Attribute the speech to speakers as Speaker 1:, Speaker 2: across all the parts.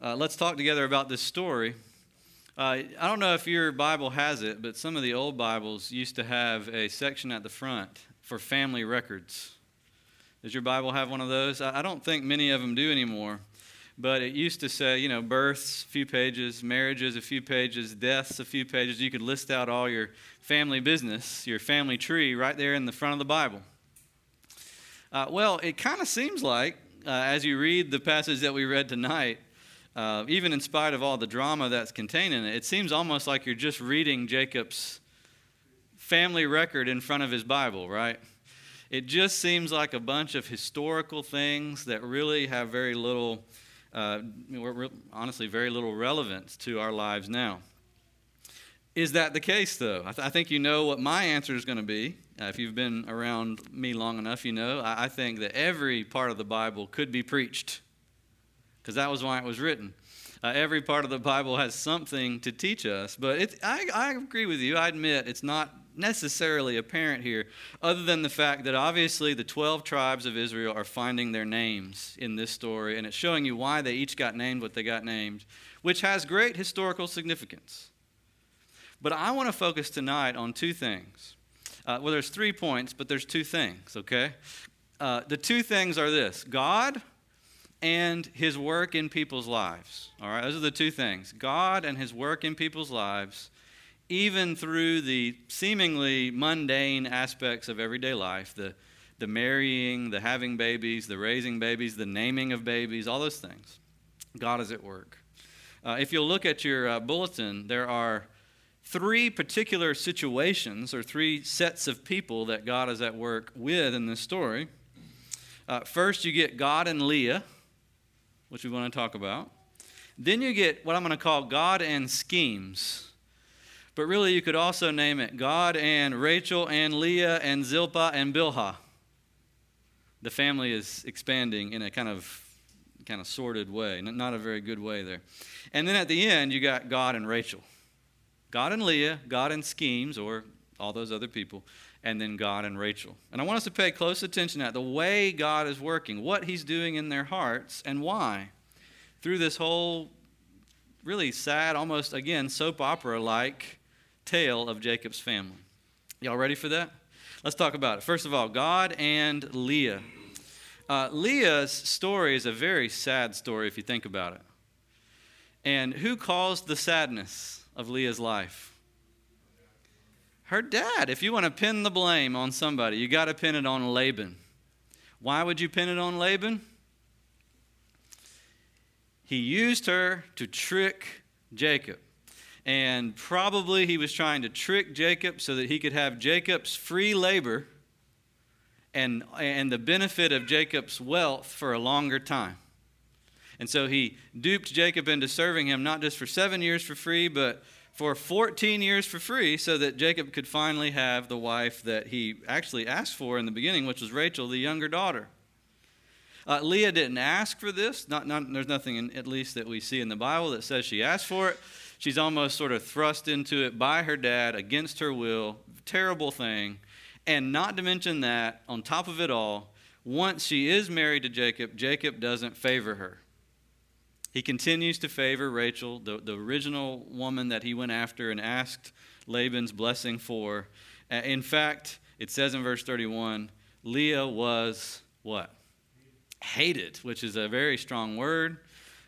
Speaker 1: Uh, let's talk together about this story. Uh, I don't know if your Bible has it, but some of the old Bibles used to have a section at the front for family records. Does your Bible have one of those? I don't think many of them do anymore. But it used to say, you know, births, a few pages, marriages, a few pages, deaths, a few pages. You could list out all your family business, your family tree, right there in the front of the Bible. Uh, well, it kind of seems like, uh, as you read the passage that we read tonight, uh, even in spite of all the drama that's contained in it, it seems almost like you're just reading Jacob's family record in front of his Bible, right? It just seems like a bunch of historical things that really have very little, uh, honestly, very little relevance to our lives now. Is that the case, though? I, th- I think you know what my answer is going to be. Uh, if you've been around me long enough, you know I, I think that every part of the Bible could be preached because that was why it was written. Uh, every part of the Bible has something to teach us, but it, I, I agree with you. I admit it's not necessarily apparent here, other than the fact that obviously the 12 tribes of Israel are finding their names in this story, and it's showing you why they each got named what they got named, which has great historical significance. But I want to focus tonight on two things. Uh, well, there's three points, but there's two things, okay? Uh, the two things are this God and his work in people's lives. All right, those are the two things God and his work in people's lives, even through the seemingly mundane aspects of everyday life the, the marrying, the having babies, the raising babies, the naming of babies, all those things. God is at work. Uh, if you'll look at your uh, bulletin, there are three particular situations or three sets of people that God is at work with in this story. Uh, first, you get God and Leah which we want to talk about. Then you get what I'm going to call God and schemes. But really, you could also name it God and Rachel and Leah and Zilpah and Bilhah. The family is expanding in a kind of kind of sordid way, not a very good way there. And then at the end, you got God and Rachel. God and Leah, God and schemes, or all those other people and then God and Rachel. And I want us to pay close attention at the way God is working, what He's doing in their hearts, and why. Through this whole really sad, almost again soap opera like tale of Jacob's family. Y'all ready for that? Let's talk about it. First of all, God and Leah. Uh, Leah's story is a very sad story if you think about it. And who caused the sadness of Leah's life? Her dad. If you want to pin the blame on somebody, you got to pin it on Laban. Why would you pin it on Laban? He used her to trick Jacob. And probably he was trying to trick Jacob so that he could have Jacob's free labor and, and the benefit of Jacob's wealth for a longer time. And so he duped Jacob into serving him not just for seven years for free, but for 14 years for free so that Jacob could finally have the wife that he actually asked for in the beginning, which was Rachel, the younger daughter. Uh, Leah didn't ask for this. Not, not, there's nothing, in, at least, that we see in the Bible that says she asked for it. She's almost sort of thrust into it by her dad against her will. Terrible thing. And not to mention that, on top of it all, once she is married to Jacob, Jacob doesn't favor her. He continues to favor Rachel, the, the original woman that he went after and asked Laban's blessing for. In fact, it says in verse 31 Leah was what? Hated, which is a very strong word.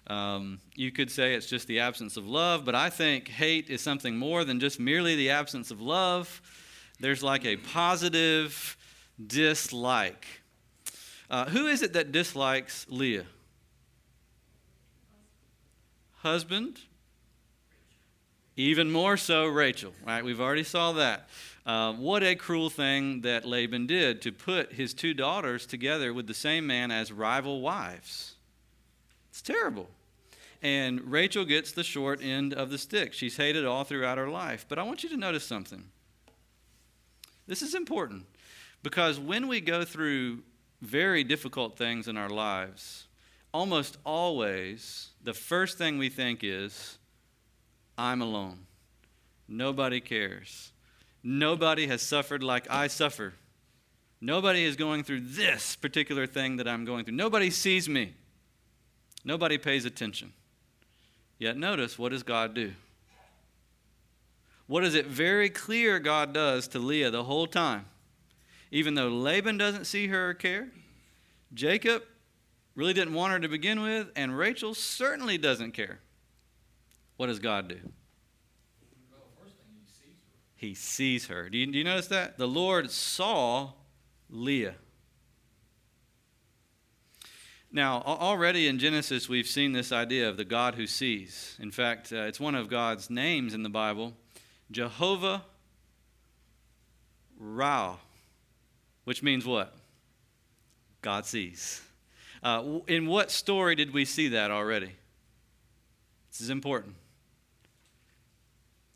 Speaker 1: Um, you could say it's just the absence of love, but I think hate is something more than just merely the absence of love. There's like a positive dislike. Uh, who is it that dislikes Leah? Husband, even more so Rachel, right? We've already saw that. Uh, what a cruel thing that Laban did to put his two daughters together with the same man as rival wives. It's terrible. And Rachel gets the short end of the stick. She's hated all throughout her life. But I want you to notice something. This is important because when we go through very difficult things in our lives, almost always the first thing we think is, I'm alone. Nobody cares. Nobody has suffered like I suffer. Nobody is going through this particular thing that I'm going through. Nobody sees me. Nobody pays attention. Yet notice, what does God do? What is it very clear God does to Leah the whole time? Even though Laban doesn't see her or care, Jacob really didn't want her to begin with, and Rachel certainly doesn't care. What does God do? He sees her. Do you, do you notice that? The Lord saw Leah. Now, already in Genesis, we've seen this idea of the God who sees. In fact, uh, it's one of God's names in the Bible. Jehovah Ra, which means what? God sees. Uh, in what story did we see that already? This is important.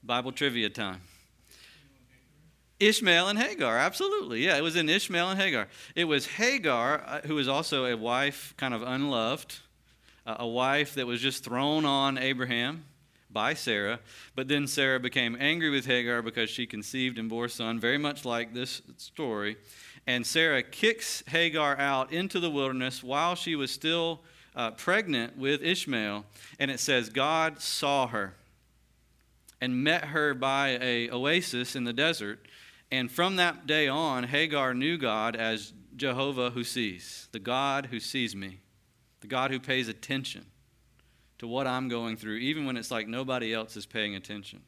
Speaker 1: Bible trivia time. Ishmael and Hagar, absolutely. Yeah, it was in Ishmael and Hagar. It was Hagar, uh, who was also a wife, kind of unloved, uh, a wife that was just thrown on Abraham by Sarah. But then Sarah became angry with Hagar because she conceived and bore a son, very much like this story. And Sarah kicks Hagar out into the wilderness while she was still uh, pregnant with Ishmael. And it says, God saw her and met her by a oasis in the desert. And from that day on, Hagar knew God as Jehovah who sees, the God who sees me, the God who pays attention to what I'm going through, even when it's like nobody else is paying attention.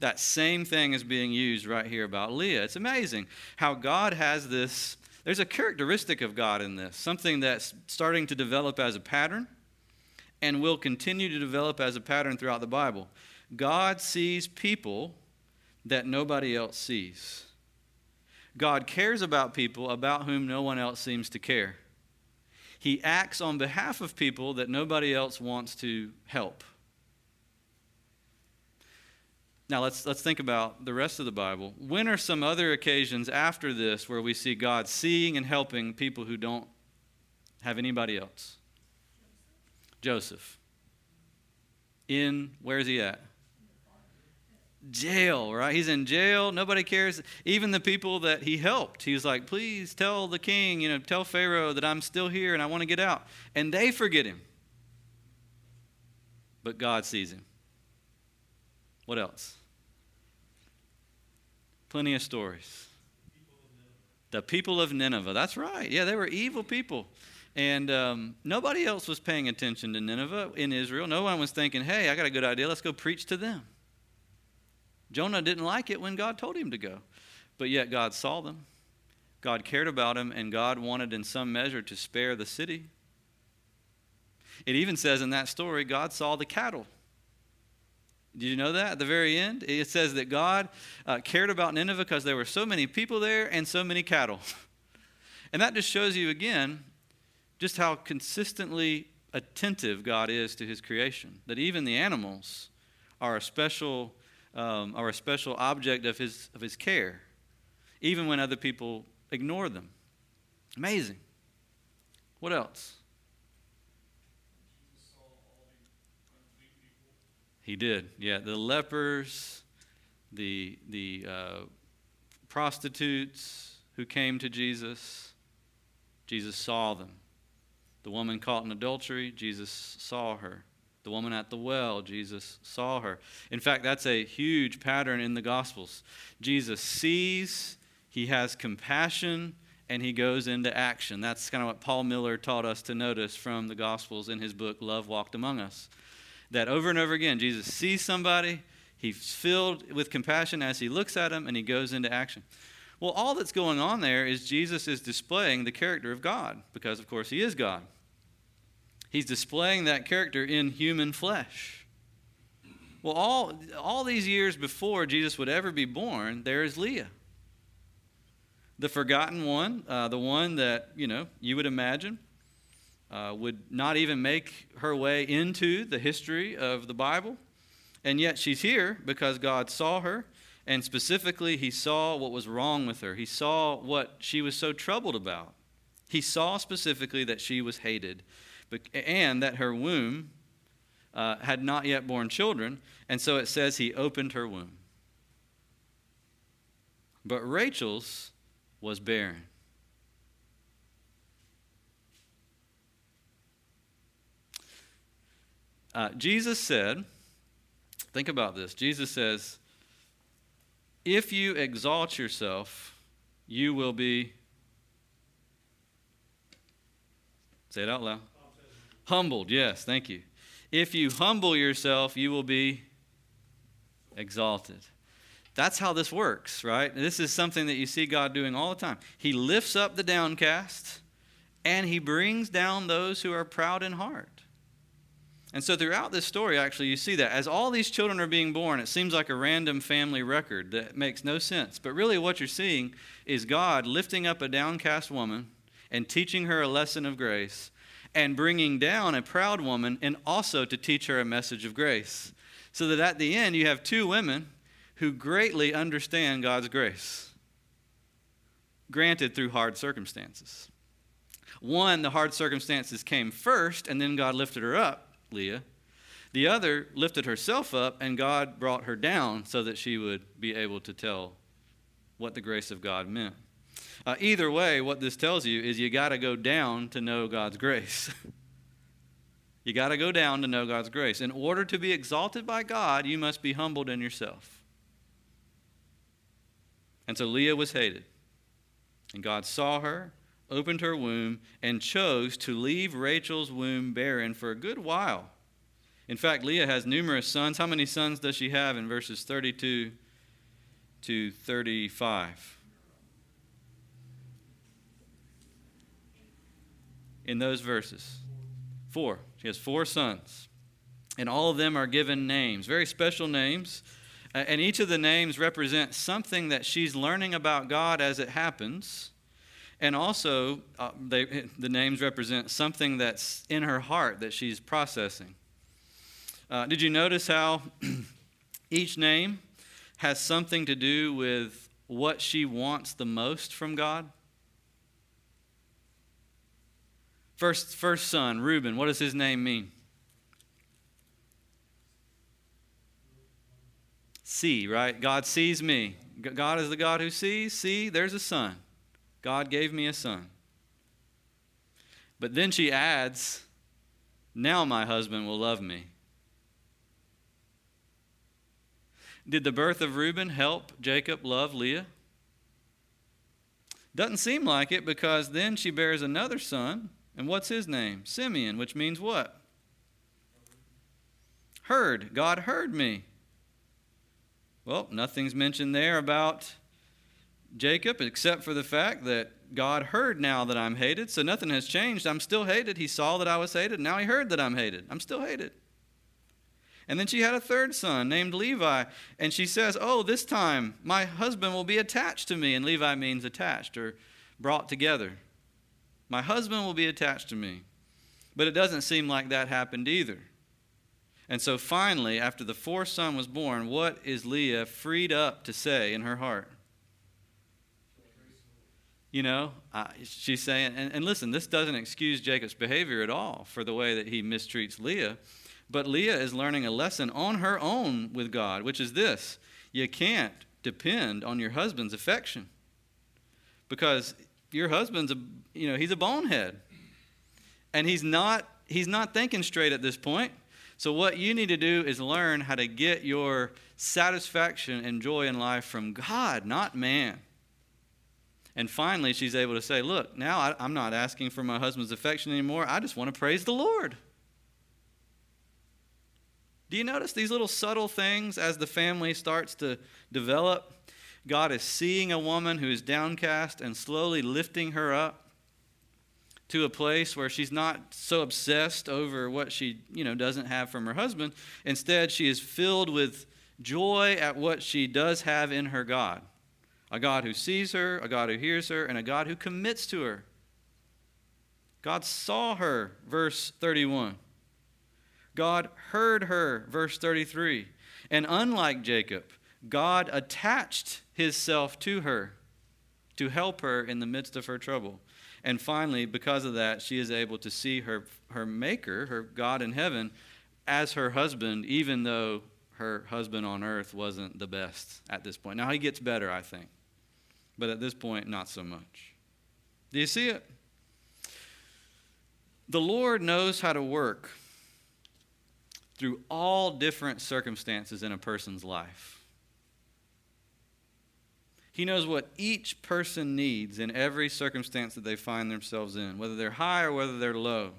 Speaker 1: That same thing is being used right here about Leah. It's amazing how God has this. There's a characteristic of God in this, something that's starting to develop as a pattern and will continue to develop as a pattern throughout the Bible. God sees people that nobody else sees. God cares about people about whom no one else seems to care. He acts on behalf of people that nobody else wants to help. Now let's, let's think about the rest of the Bible. When are some other occasions after this where we see God seeing and helping people who don't have anybody else? Joseph. In, where's he at? jail, right? He's in jail. Nobody cares. Even the people that he helped, he's like, please tell the king, you know, tell Pharaoh that I'm still here and I want to get out. And they forget him. But God sees him. What else? Plenty of stories. The people of Nineveh. That's right. Yeah, they were evil people. And um, nobody else was paying attention to Nineveh in Israel. No one was thinking, hey, I got a good idea. Let's go preach to them. Jonah didn't like it when God told him to go, but yet God saw them. God cared about him, and God wanted in some measure to spare the city. It even says in that story, God saw the cattle. Did you know that at the very end? It says that God uh, cared about Nineveh because there were so many people there and so many cattle. and that just shows you again just how consistently attentive God is to his creation. That even the animals are a special um, are a special object of his, of his care, even when other people ignore them. Amazing. What else? He did, yeah. The lepers, the, the uh, prostitutes who came to Jesus, Jesus saw them. The woman caught in adultery, Jesus saw her. The woman at the well, Jesus saw her. In fact, that's a huge pattern in the Gospels. Jesus sees, he has compassion, and he goes into action. That's kind of what Paul Miller taught us to notice from the Gospels in his book, Love Walked Among Us. That over and over again, Jesus sees somebody, he's filled with compassion as he looks at him, and he goes into action. Well, all that's going on there is Jesus is displaying the character of God, because, of course, he is God. He's displaying that character in human flesh. Well, all, all these years before Jesus would ever be born, there is Leah. The forgotten one, uh, the one that, you know, you would imagine uh, would not even make her way into the history of the Bible. And yet she's here because God saw her, and specifically, He saw what was wrong with her. He saw what she was so troubled about. He saw specifically that she was hated and that her womb uh, had not yet borne children, and so it says he opened her womb. But Rachel's was barren. Uh, Jesus said, think about this. Jesus says, if you exalt yourself, you will be. Say it out loud. Humbled, yes, thank you. If you humble yourself, you will be exalted. That's how this works, right? This is something that you see God doing all the time. He lifts up the downcast and he brings down those who are proud in heart. And so, throughout this story, actually, you see that. As all these children are being born, it seems like a random family record that makes no sense. But really, what you're seeing is God lifting up a downcast woman and teaching her a lesson of grace, and bringing down a proud woman and also to teach her a message of grace. So that at the end, you have two women who greatly understand God's grace, granted through hard circumstances. One, the hard circumstances came first, and then God lifted her up Leah. The other lifted herself up, and God brought her down so that she would be able to tell what the grace of God meant. Uh, either way, what this tells you is you got to go down to know God's grace. you got to go down to know God's grace. In order to be exalted by God, you must be humbled in yourself. And so Leah was hated. And God saw her opened her womb, and chose to leave Rachel's womb barren for a good while. In fact, Leah has numerous sons. How many sons does she have in verses 32 to 35? In those verses, four. She has four sons, and all of them are given names, very special names. And each of the names represents something that she's learning about God as it happens and also, uh, they, the names represent something that's in her heart that she's processing. Uh, did you notice how each name has something to do with what she wants the most from God? First, first son, Reuben, what does his name mean? See, right? God sees me. God is the God who sees. See, there's a son. God gave me a son. But then she adds, Now my husband will love me. Did the birth of Reuben help Jacob love Leah? Doesn't seem like it because then she bears another son. And what's his name? Simeon, which means what? Heard. God heard me. Well, nothing's mentioned there about Jacob, except for the fact that God heard now that I'm hated. So nothing has changed. I'm still hated. He saw that I was hated. Now he heard that I'm hated. I'm still hated. And then she had a third son named Levi. And she says, Oh, this time my husband will be attached to me. And Levi means attached or brought together. My husband will be attached to me. But it doesn't seem like that happened either. And so finally, after the fourth son was born, what is Leah freed up to say in her heart? You know, uh, she's saying, and, and listen, this doesn't excuse Jacob's behavior at all for the way that he mistreats Leah. But Leah is learning a lesson on her own with God, which is this you can't depend on your husband's affection because your husband's a you know he's a bonehead and he's not he's not thinking straight at this point so what you need to do is learn how to get your satisfaction and joy in life from god not man and finally, she's able to say, Look, now I, am not asking for my husband's affection anymore. I just want to praise the Lord. Do you notice these little subtle things as the family starts to develop? God is seeing a woman who is downcast and slowly lifting her up to a place where she's not so obsessed over what she, you know, doesn't have from her husband. Instead, she is filled with joy at what she does have in her God a God who sees her, a God who hears her, and a God who commits to her. God saw her, verse 31. God heard her, verse 33. And unlike Jacob, God attached his self to her to help her in the midst of her trouble. And finally, because of that, she is able to see her, her Maker, her God in heaven, as her husband, even though her husband on earth wasn't the best at this point. Now, he gets better, I think but at this point, not so much. Do you see it? The Lord knows how to work through all different circumstances in a person's life. He knows what each person needs in every circumstance that they find themselves in, whether they're high or whether they're low.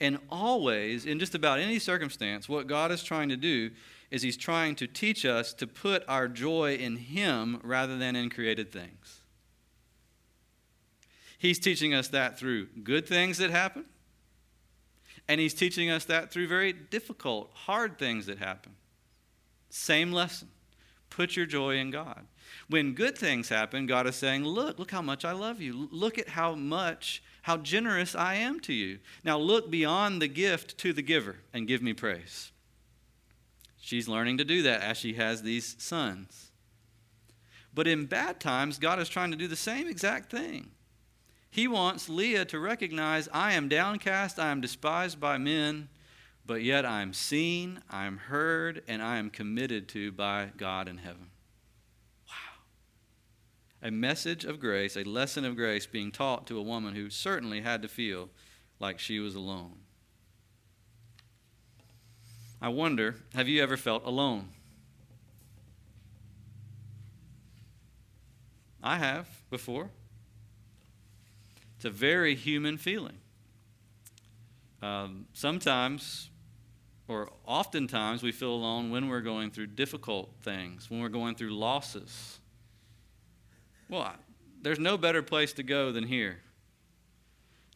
Speaker 1: And always, in just about any circumstance, what God is trying to do is He's trying to teach us to put our joy in Him rather than in created things. He's teaching us that through good things that happen, and He's teaching us that through very difficult, hard things that happen. Same lesson. Put your joy in God. When good things happen, God is saying, Look, look how much I love you. Look at how much, how generous I am to you. Now look beyond the gift to the giver and give me praise. She's learning to do that as she has these sons. But in bad times, God is trying to do the same exact thing. He wants Leah to recognize I am downcast, I am despised by men, but yet I am seen, I am heard, and I am committed to by God in heaven Wow. a message of grace, a lesson of grace being taught to a woman who certainly had to feel like she was alone. I wonder have you ever felt alone? I have before. It's a very human feeling. Um, sometimes, or oftentimes, we feel alone when we're going through difficult things, when we're going through losses well, there's no better place to go than here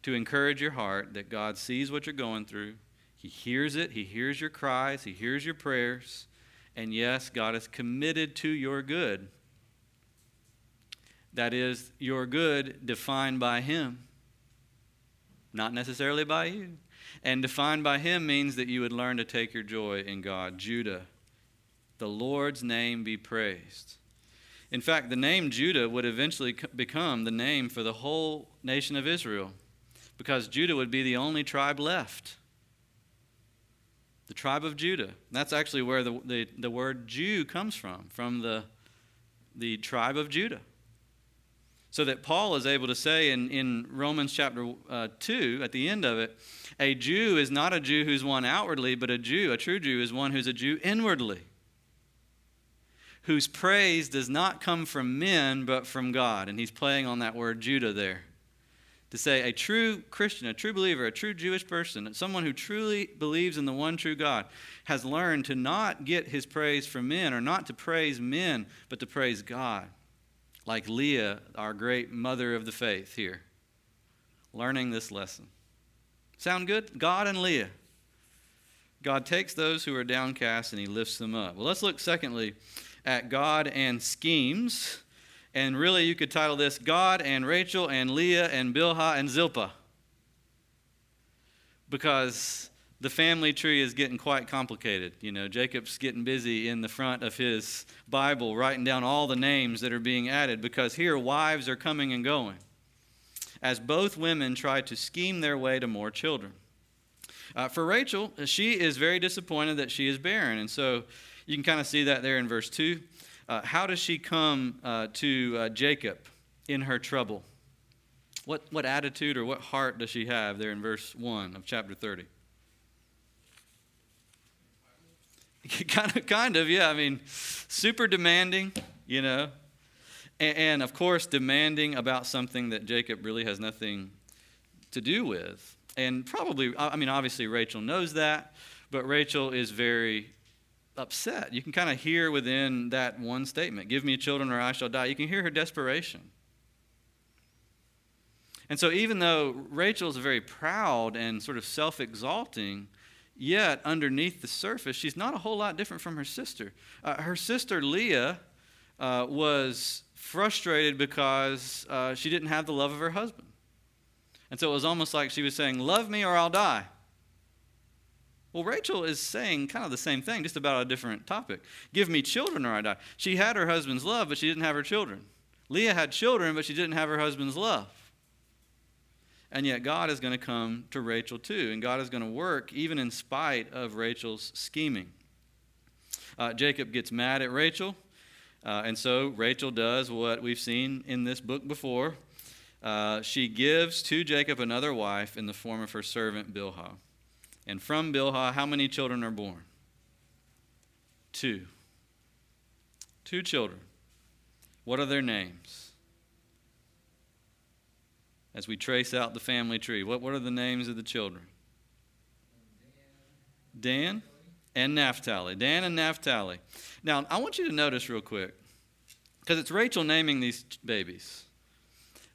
Speaker 1: to encourage your heart that God sees what you're going through. He hears it, He hears your cries, He hears your prayers, and yes, God is committed to your good. That is, your good defined by Him, not necessarily by you. And defined by Him means that you would learn to take your joy in God. Judah, the Lord's name be praised. In fact, the name Judah would eventually become the name for the whole nation of Israel because Judah would be the only tribe left. The tribe of Judah. That's actually where the, the, the word Jew comes from, from the, the tribe of Judah. So that Paul is able to say in, in Romans chapter uh, 2, at the end of it, a Jew is not a Jew who's one outwardly, but a Jew, a true Jew, is one who's a Jew inwardly whose praise does not come from men but from God. And he's playing on that word Judah there. To say a true Christian, a true believer, a true Jewish person, someone who truly believes in the one true God, has learned to not get his praise from men or not to praise men, but to praise God. Like Leah, our great mother of the faith here, learning this lesson. Sound good? God and Leah. God takes those who are downcast and he lifts them up. Well, let's look secondly at God and schemes. And really, you could title this God and Rachel and Leah and Bilhah and Zilpah. Because the family tree is getting quite complicated. You know, Jacob's getting busy in the front of his Bible, writing down all the names that are being added, because here wives are coming and going as both women try to scheme their way to more children. Uh, for Rachel, she is very disappointed that she is barren, and so you can kind of see that there in verse 2. Uh, how does she come uh, to uh, Jacob in her trouble? What, what attitude or what heart does she have there in verse 1 of chapter 30? kind of, kind of, yeah. I mean, super demanding, you know, and, and, of course, demanding about something that Jacob really has nothing to do with. And probably, I mean, obviously, Rachel knows that, but Rachel is very upset. You can kind of hear within that one statement Give me children or I shall die. You can hear her desperation. And so, even though Rachel is very proud and sort of self exalting, yet underneath the surface, she's not a whole lot different from her sister. Uh, her sister Leah uh, was frustrated because uh, she didn't have the love of her husband. And so it was almost like she was saying, Love me or I'll die. Well, Rachel is saying kind of the same thing, just about a different topic. Give me children or I die. She had her husband's love, but she didn't have her children. Leah had children, but she didn't have her husband's love. And yet, God is going to come to Rachel too, and God is going to work even in spite of Rachel's scheming. Uh, Jacob gets mad at Rachel, uh, and so Rachel does what we've seen in this book before. Uh, she gives to Jacob another wife in the form of her servant Bilhah. And from Bilhah, how many children are born? Two. Two children. What are their names? As we trace out the family tree, what, what are the names of the children? Dan and Naphtali. Dan and Naphtali. Now, I want you to notice real quick, because it's Rachel naming these babies.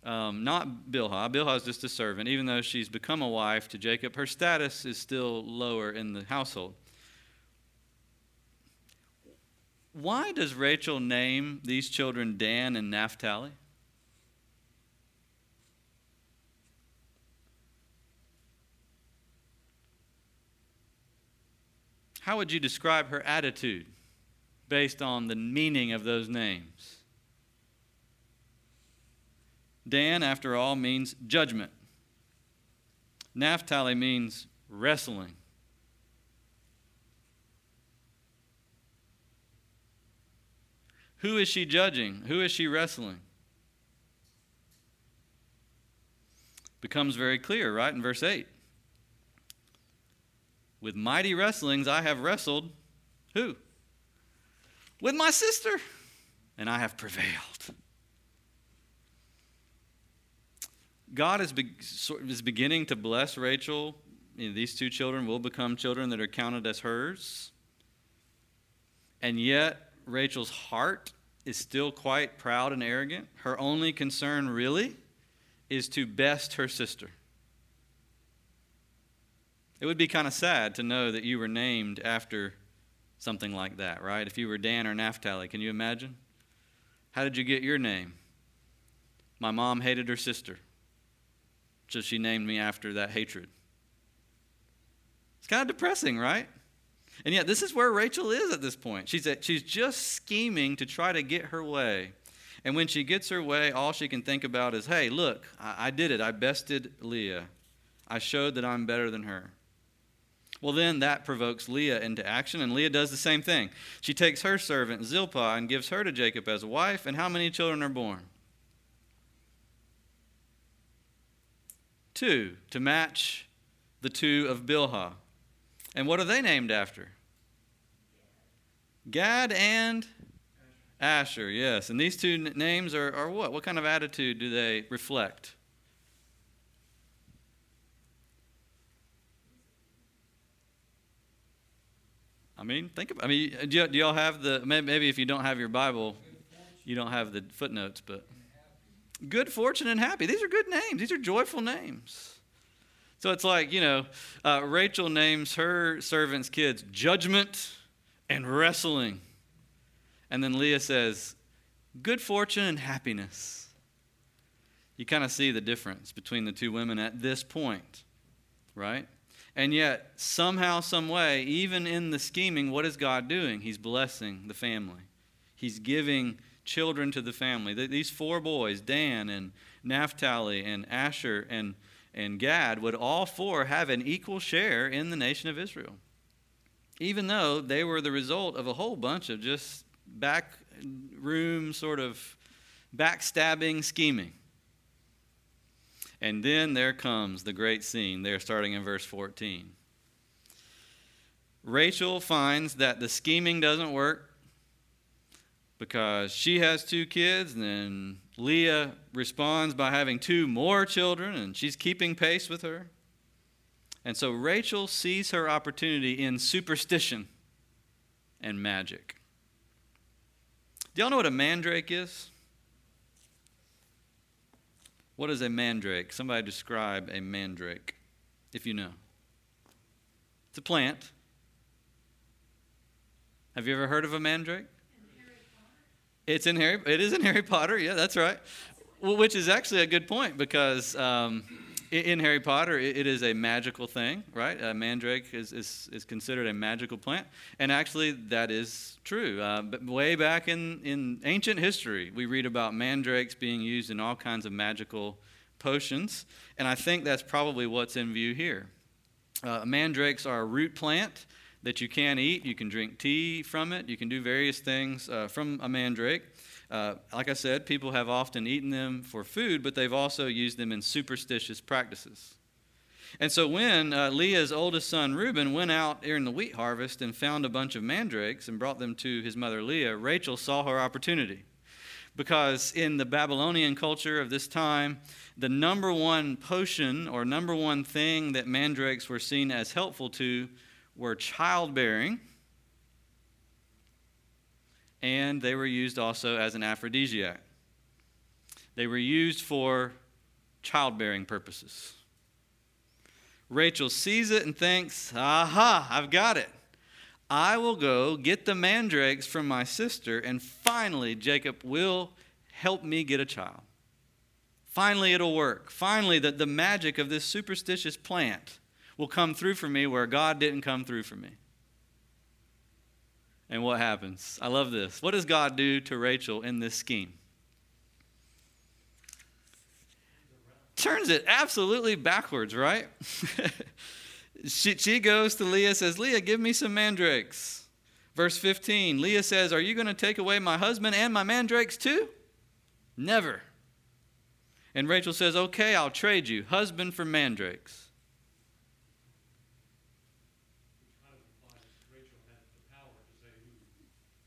Speaker 1: Um, not Bilhah. Bilhah is just a servant. Even though she's become a wife to Jacob, her status is still lower in the household. Why does Rachel name these children Dan and Naphtali? How would you describe her attitude based on the meaning of those names? Dan, after all, means judgment. Naphtali means wrestling. Who is she judging? Who is she wrestling? Becomes very clear, right, in verse 8. With mighty wrestlings I have wrestled. Who? With my sister, and I have prevailed. God is, be, is beginning to bless Rachel. You know, these two children will become children that are counted as hers. And yet, Rachel's heart is still quite proud and arrogant. Her only concern, really, is to best her sister. It would be kind of sad to know that you were named after something like that, right? If you were Dan or Naphtali, can you imagine? How did you get your name? My mom hated her sister. So she named me after that hatred. It's kind of depressing, right? And yet, this is where Rachel is at this point. She's, at, she's just scheming to try to get her way. And when she gets her way, all she can think about is, hey, look, I, I did it. I bested Leah. I showed that I'm better than her. Well, then that provokes Leah into action, and Leah does the same thing. She takes her servant, Zilpah, and gives her to Jacob as a wife. And how many children are born? Two to match the two of Bilhah. And what are they named after? Gad and Asher, yes. And these two names are, are what? What kind of attitude do they reflect? I mean, think about. I mean, do, y'all have the? Maybe if you don't have your Bible, you don't have the footnotes, but good fortune and happy. These are good names, these are joyful names. So it's like, you know, uh, Rachel names her servants' kids judgment and wrestling. And then Leah says, good fortune and happiness. You kind of see the difference between the two women at this point, right? And yet, somehow, some way, even in the scheming, what is God doing? He's blessing the family. He's giving children to the family. These four boys, Dan and Naphtali and Asher and, and Gad, would all four have an equal share in the nation of Israel. Even though they were the result of a whole bunch of just back room sort of backstabbing scheming. And then there comes the great scene there, starting in verse 14. Rachel finds that the scheming doesn't work because she has two kids, and then Leah responds by having two more children, and she's keeping pace with her. And so Rachel sees her opportunity in superstition and magic. Do y'all know what a mandrake is? What is a mandrake? Somebody describe a mandrake, if you know. It's a plant. Have you ever heard of a mandrake? It's in Harry. It is in Harry Potter. Yeah, that's right. Well, which is actually a good point because um, in Harry Potter, it is a magical thing, right? A mandrake is, is, is considered a magical plant. And actually, that is true. Uh, but way back in, in ancient history, we read about mandrakes being used in all kinds of magical potions. And I think that's probably what's in view here. Uh, mandrakes are a root plant that you can eat. You can drink tea from it. You can do various things uh, from a mandrake. Uh, like I said, people have often eaten them for food, but they've also used them in superstitious practices. And so when uh, Leah's oldest son Reuben went out during the wheat harvest and found a bunch of mandrakes and brought them to his mother Leah, Rachel saw her opportunity. Because in the Babylonian culture of this time, the number one potion or number one thing that mandrakes were seen as helpful to were childbearing, and they were used also as an aphrodisiac. They were used for childbearing purposes. Rachel sees it and thinks, Aha, I've got it. I will go get the mandrakes from my sister, and finally, Jacob will help me get a child. Finally, it'll work. Finally, the, the magic of this superstitious plant will come through for me where God didn't come through for me. And what happens? I love this. What does God do to Rachel in this scheme? turns it absolutely backwards, right? she, she goes to Leah, says, Leah, give me some mandrakes. Verse 15, Leah says, Are you going to take away my husband and my mandrakes too? Never. And Rachel says, Okay, I'll trade you, husband for mandrakes.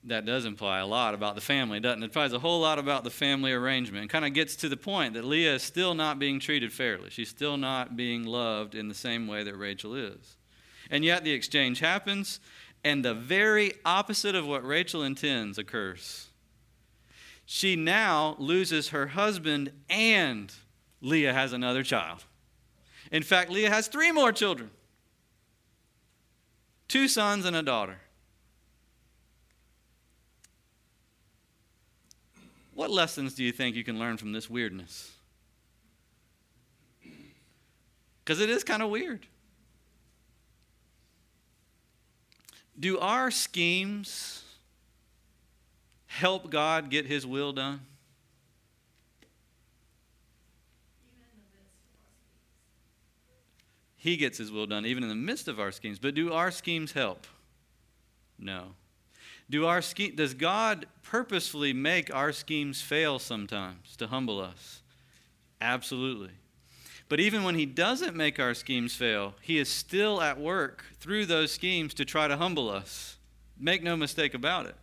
Speaker 1: That does imply a lot about the family, doesn't it? It implies a whole lot about the family arrangement. Kind of gets to the point that Leah is still not being treated fairly. She's still not being loved in the same way that Rachel is. And yet the exchange happens, and the very opposite of what Rachel intends occurs. She now loses her husband, and Leah has another child. In fact, Leah has three more children two sons and a daughter. What lessons do you think you can learn from this weirdness? Because it is kind of weird. Do our schemes help God get his will done? He gets his will done even in the midst of our schemes. But do our schemes help? No. Do our scheme, does God purposefully make our schemes fail sometimes to humble us? Absolutely. But even when He doesn't make our schemes fail, He is still at work through those schemes to try to humble us. Make no mistake about it.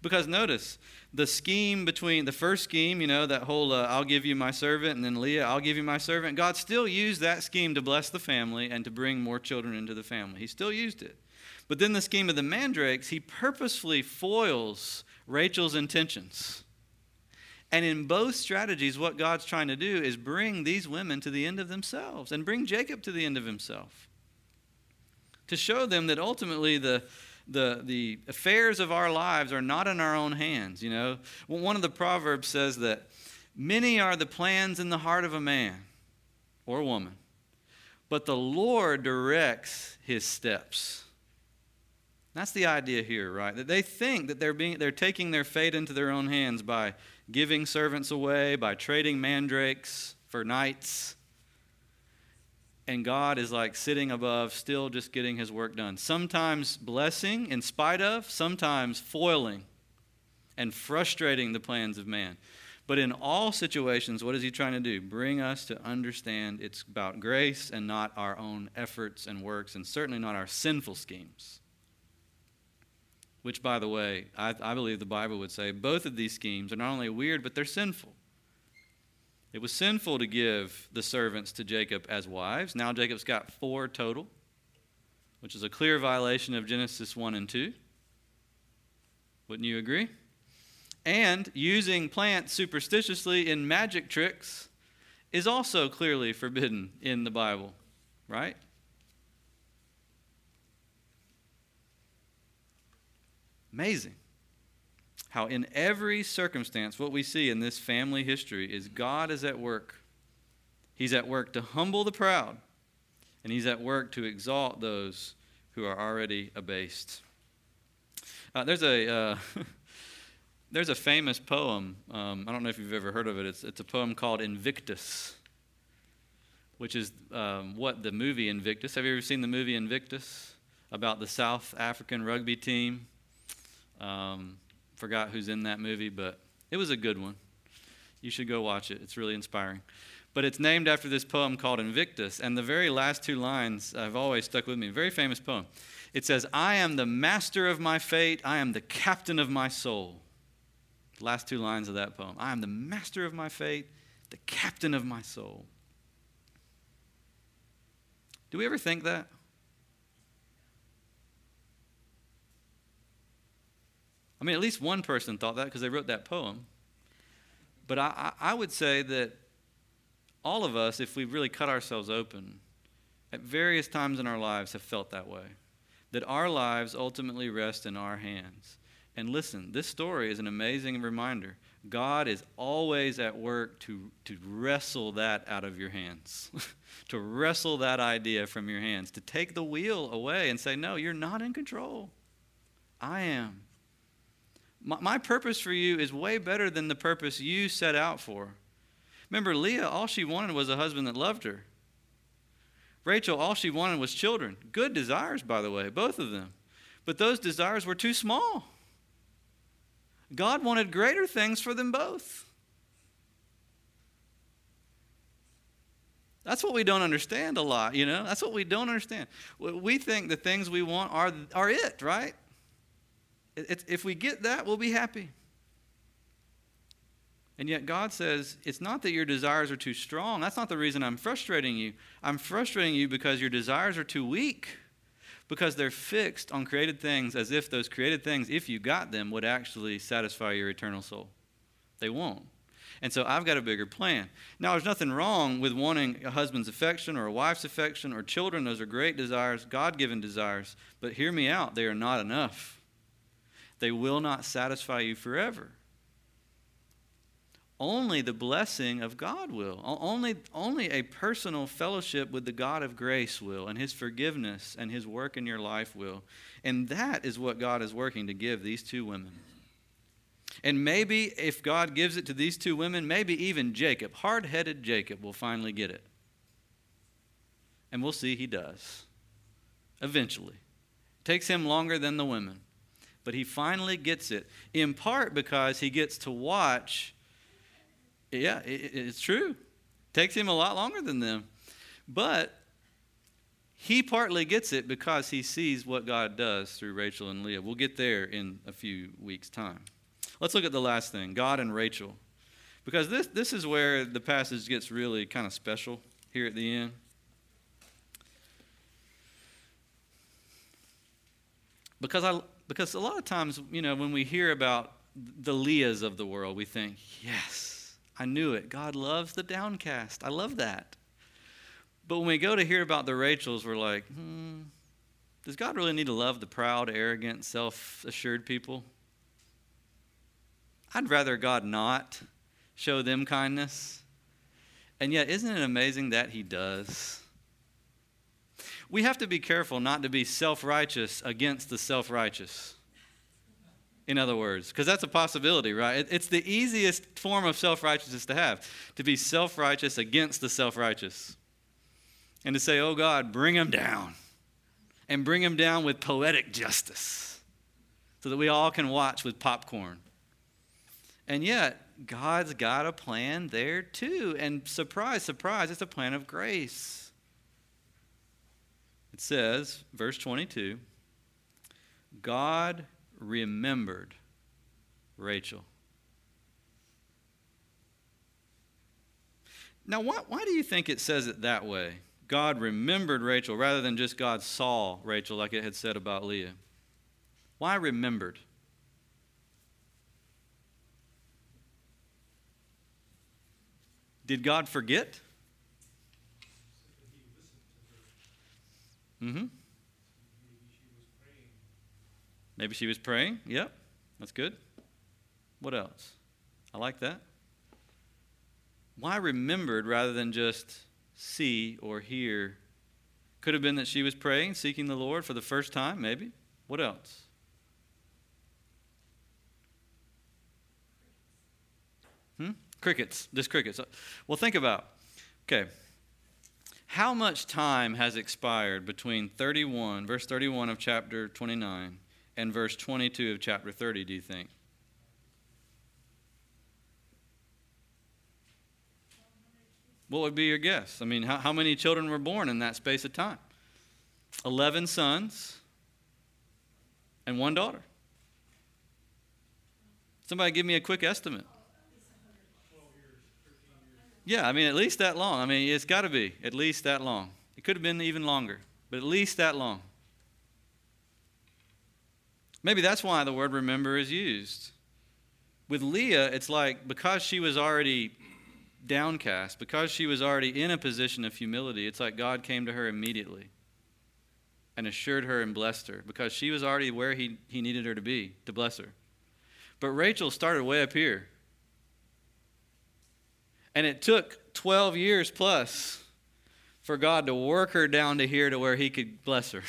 Speaker 1: Because notice, the scheme between the first scheme, you know, that whole uh, I'll give you my servant, and then Leah, I'll give you my servant, God still used that scheme to bless the family and to bring more children into the family. He still used it. But then the scheme of the mandrakes, he purposefully foils Rachel's intentions. And in both strategies, what God's trying to do is bring these women to the end of themselves and bring Jacob to the end of himself. To show them that ultimately the, the, the affairs of our lives are not in our own hands. You know, one of the Proverbs says that many are the plans in the heart of a man or woman, but the Lord directs his steps. That's the idea here, right? That they think that they're, being, they're taking their fate into their own hands by giving servants away, by trading mandrakes for nights. And God is like sitting above, still just getting his work done. Sometimes blessing in spite of, sometimes foiling and frustrating the plans of man. But in all situations, what is he trying to do? Bring us to understand it's about grace and not our own efforts and works, and certainly not our sinful schemes which, by the way, I, I, believe the Bible would say both of these schemes are not only weird, but they're sinful. It was sinful to give the servants to Jacob as wives. Now Jacob's got four total, which is a clear violation of Genesis 1 and 2. Wouldn't you agree? And using plants superstitiously in magic tricks is also clearly forbidden in the Bible, right? Amazing. How, in every circumstance, what we see in this family history is God is at work. He's at work to humble the proud, and He's at work to exalt those who are already abased. Uh, there's a. Uh, there's a famous poem. Um, I don't know if you've ever heard of it. It's, it's a poem called Invictus, which is um, what the movie Invictus. Have you ever seen the movie Invictus about the South African rugby team? Um, forgot who's in that movie, but it was a good one. You should go watch it. It's really inspiring. But it's named after this poem called Invictus. And the very last two lines have always stuck with me. Very famous poem. It says, I am the master of my fate, I am the captain of my soul. The last two lines of that poem. I am the master of my fate, the captain of my soul. Do we ever think that? I mean, at least one person thought that because they wrote that poem. But I, I would say that all of us, if we really cut ourselves open, at various times in our lives have felt that way. That our lives ultimately rest in our hands. And listen, this story is an amazing reminder. God is always at work to, to wrestle that out of your hands, to wrestle that idea from your hands, to take the wheel away and say, No, you're not in control. I am. My, my purpose for you is way better than the purpose you set out for. Remember, Leah, all she wanted was a husband that loved her. Rachel, all she wanted was children. Good desires, by the way, both of them. But those desires were too small. God wanted greater things for them both. That's what we don't understand a lot, you know? That's what we don't understand. We think the things we want are, are it, right? If we get that, we'll be happy. And yet God says, it's not that your desires are too strong. That's not the reason I'm frustrating you. I'm frustrating you because your desires are too weak because they're fixed on created things as if those created things, if you got them, would actually satisfy your eternal soul. They won't. And so I've got a bigger plan. Now, there's nothing wrong with wanting a husband's affection or a wife's affection or children. Those are great desires, God given desires. But hear me out, they are not enough. They will not satisfy you forever. Only the blessing of God will. Only, only a personal fellowship with the God of grace will, and His forgiveness and His work in your life will. And that is what God is working to give these two women. And maybe if God gives it to these two women, maybe even Jacob, hard headed Jacob, will finally get it. And we'll see he does. Eventually. It takes him longer than the women. But he finally gets it, in part because he gets to watch yeah, it, it's true. It takes him a lot longer than them. But he partly gets it because he sees what God does through Rachel and Leah. We'll get there in a few weeks' time. Let's look at the last thing God and Rachel. Because this, this is where the passage gets really kind of special here at the end. Because, I, because a lot of times, you know, when we hear about the Leahs of the world, we think, yes, I knew it. God loves the downcast. I love that. But when we go to hear about the Rachels, we're like, hmm, does God really need to love the proud, arrogant, self assured people? I'd rather God not show them kindness. And yet, isn't it amazing that He does? We have to be careful not to be self righteous against the self righteous in other words, because that's a possibility, right? It's the easiest form of self righteousness to have, to be self righteous against the self righteous. And to say, oh God, bring them down. And bring them down with poetic justice so that we all can watch with popcorn. And yet, God's got a plan there too. And surprise, surprise, it's a plan of grace. It says, verse 22 God remembered Rachel. Now, why, why do you think it says it that way? God remembered Rachel rather than just God saw Rachel, like it had said about Leah. Why remembered? Did God forget? Mm-hmm. Maybe she was praying. Yep, that's good. What else? I like that. Why remembered rather than just see or hear? Could have been that she was praying, seeking the Lord for the first time, maybe. What else? Hmm? Crickets, just crickets. Well, think about, okay, how much time has expired between 31, verse 31 of chapter 29, and verse 22 of chapter 30, do you think? What would be your guess? I mean, how, how many children were born in that space of time? 11 sons and one daughter. Somebody give me a quick estimate. Yeah, I mean, at least that long. I mean, it's got to be at least that long. It could have been even longer, but at least that long. Maybe that's why the word remember is used. With Leah, it's like because she was already downcast, because she was already in a position of humility, it's like God came to her immediately and assured her and blessed her because she was already where he, he needed her to be to bless her. But Rachel started way up here. And it took 12 years plus for God to work her down to here to where he could bless her.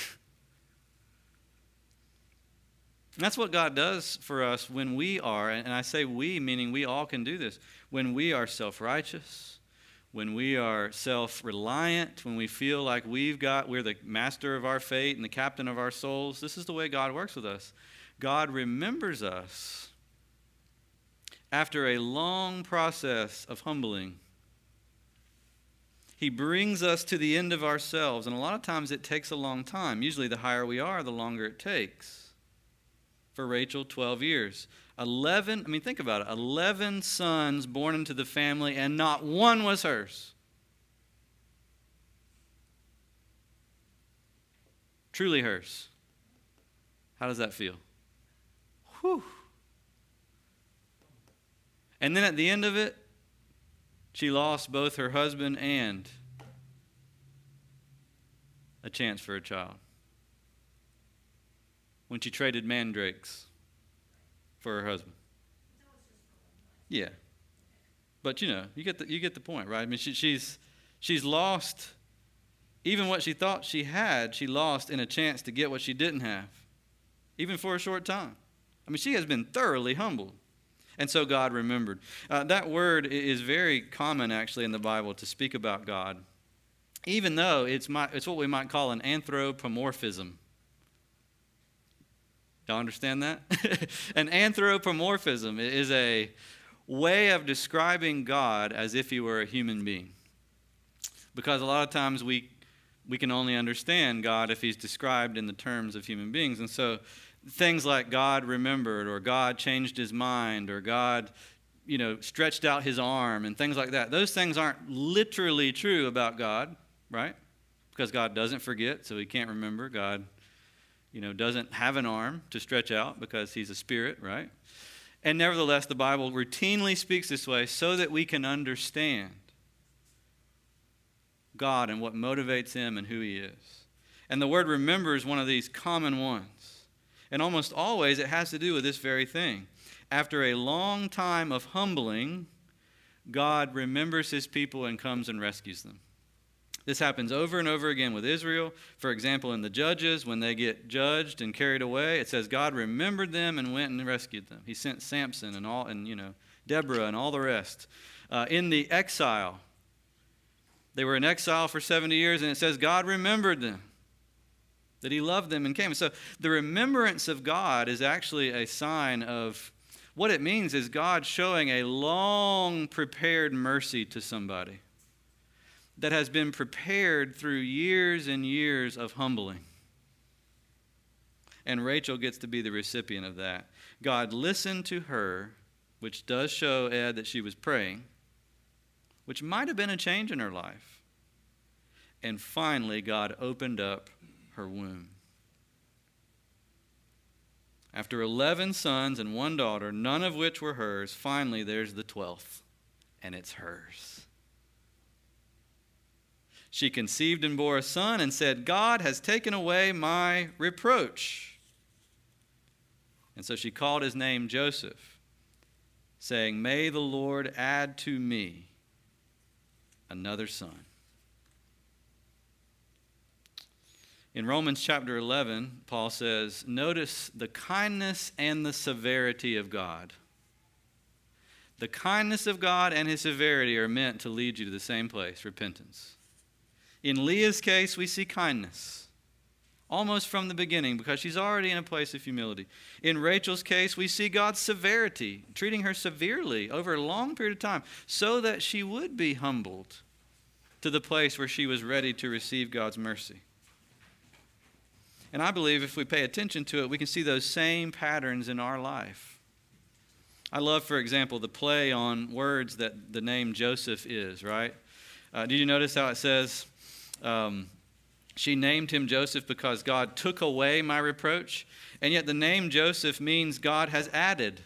Speaker 1: And that's what God does for us when we are, and I say we, meaning we all can do this, when we are self righteous, when we are self reliant, when we feel like we've got, we're the master of our fate and the captain of our souls. This is the way God works with us. God remembers us after a long process of humbling. He brings us to the end of ourselves, and a lot of times it takes a long time. Usually, the higher we are, the longer it takes for Rachel 12 years. 11, I mean, think about it 11 sons born into the family, and not one was hers. Truly hers. How does that feel? Whew. And then at the end of it, she lost both her husband and a chance for a child when she traded mandrakes for her husband. Yeah. But you know, you get the, you get the point, right? I mean, she, she's, she's lost even what she thought she had, she lost in a chance to get what she didn't have, even for a short time. I mean, she has been thoroughly humbled. And so God remembered. Uh, that word is very common, actually, in the Bible to speak about God, even though it's, my, it's what we might call an anthropomorphism. Y'all understand that? An anthropomorphism is a way of describing God as if he were a human being. Because a lot of times we, we can only understand God if he's described in the terms of human beings. And so things like God remembered or God changed his mind or God you know stretched out his arm and things like that those things aren't literally true about god right because god doesn't forget so he can't remember god you know, doesn't have an arm to stretch out because he's a spirit, right? And nevertheless, the Bible routinely speaks this way so that we can understand God and what motivates him and who he is. And the word remember is one of these common ones. And almost always it has to do with this very thing. After a long time of humbling, God remembers his people and comes and rescues them. This happens over and over again with Israel. For example, in the Judges, when they get judged and carried away, it says God remembered them and went and rescued them. He sent Samson and all, and you know, Deborah and all the rest. Uh, in the exile, they were in exile for 70 years, and it says God remembered them, that He loved them and came. So the remembrance of God is actually a sign of what it means is God showing a long prepared mercy to somebody that has been prepared through years and years of humbling. And Rachel gets to be the recipient of that. God listened to her, which does show, Ed, that she was praying, which might have been a change in her life. And finally, God opened up her womb. After 11 sons and one daughter, none of which were hers, finally there's the 12th, and it's hers. She conceived and bore a son and said, God has taken away my reproach. And so she called his name Joseph, saying, May the Lord add to me another son. In Romans chapter 11, Paul says, Notice the kindness and the severity of God. The kindness of God and his severity are meant to lead you to the same place repentance. In Leah's case, we see kindness almost from the beginning because she's already in a place of humility. In Rachel's case, we see God's severity, treating her severely over a long period of time so that she would be humbled to the place where she was ready to receive God's mercy. And I believe if we pay attention to it, we can see those same patterns in our life. I love, for example, the play on words that the name Joseph is, right? Uh, did you notice how it says, um, she named him Joseph because God took away my reproach? And yet the name Joseph means God has added.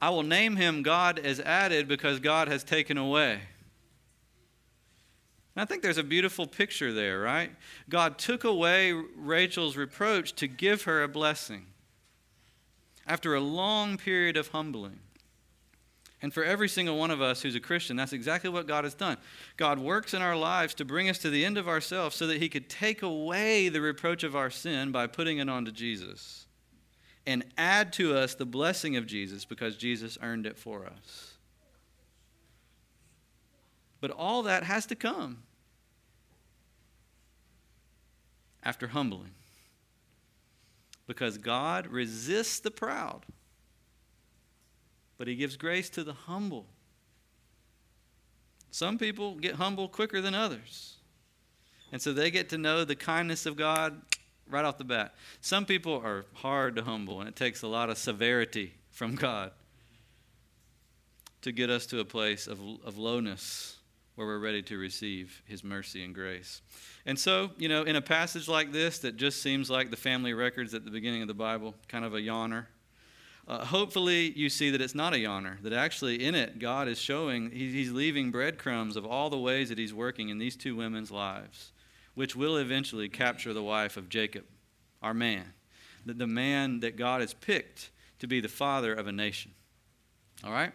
Speaker 1: I will name him God has added because God has taken away. And I think there's a beautiful picture there, right? God took away Rachel's reproach to give her a blessing after a long period of humbling. And for every single one of us who's a Christian, that's exactly what God has done. God works in our lives to bring us to the end of ourselves so that He could take away the reproach of our sin by putting it onto Jesus and add to us the blessing of Jesus because Jesus earned it for us. But all that has to come after humbling. Because God resists the proud, but He gives grace to the humble. Some people get humble quicker than others. And so they get to know the kindness of God right off the bat. Some people are hard to humble, and it takes a lot of severity from God to get us to a place of, of lowness where we're ready to receive his mercy and grace. And so, you know, in a passage like this that just seems like the family records at the beginning of the Bible, kind of a yawner, uh, hopefully you see that it's not a yawner, that actually in it, God is showing, he's leaving breadcrumbs of all the ways that he's working in these two women's lives, which will eventually capture the wife of Jacob, our man, the, the man that God has picked to be the father of a nation. All right?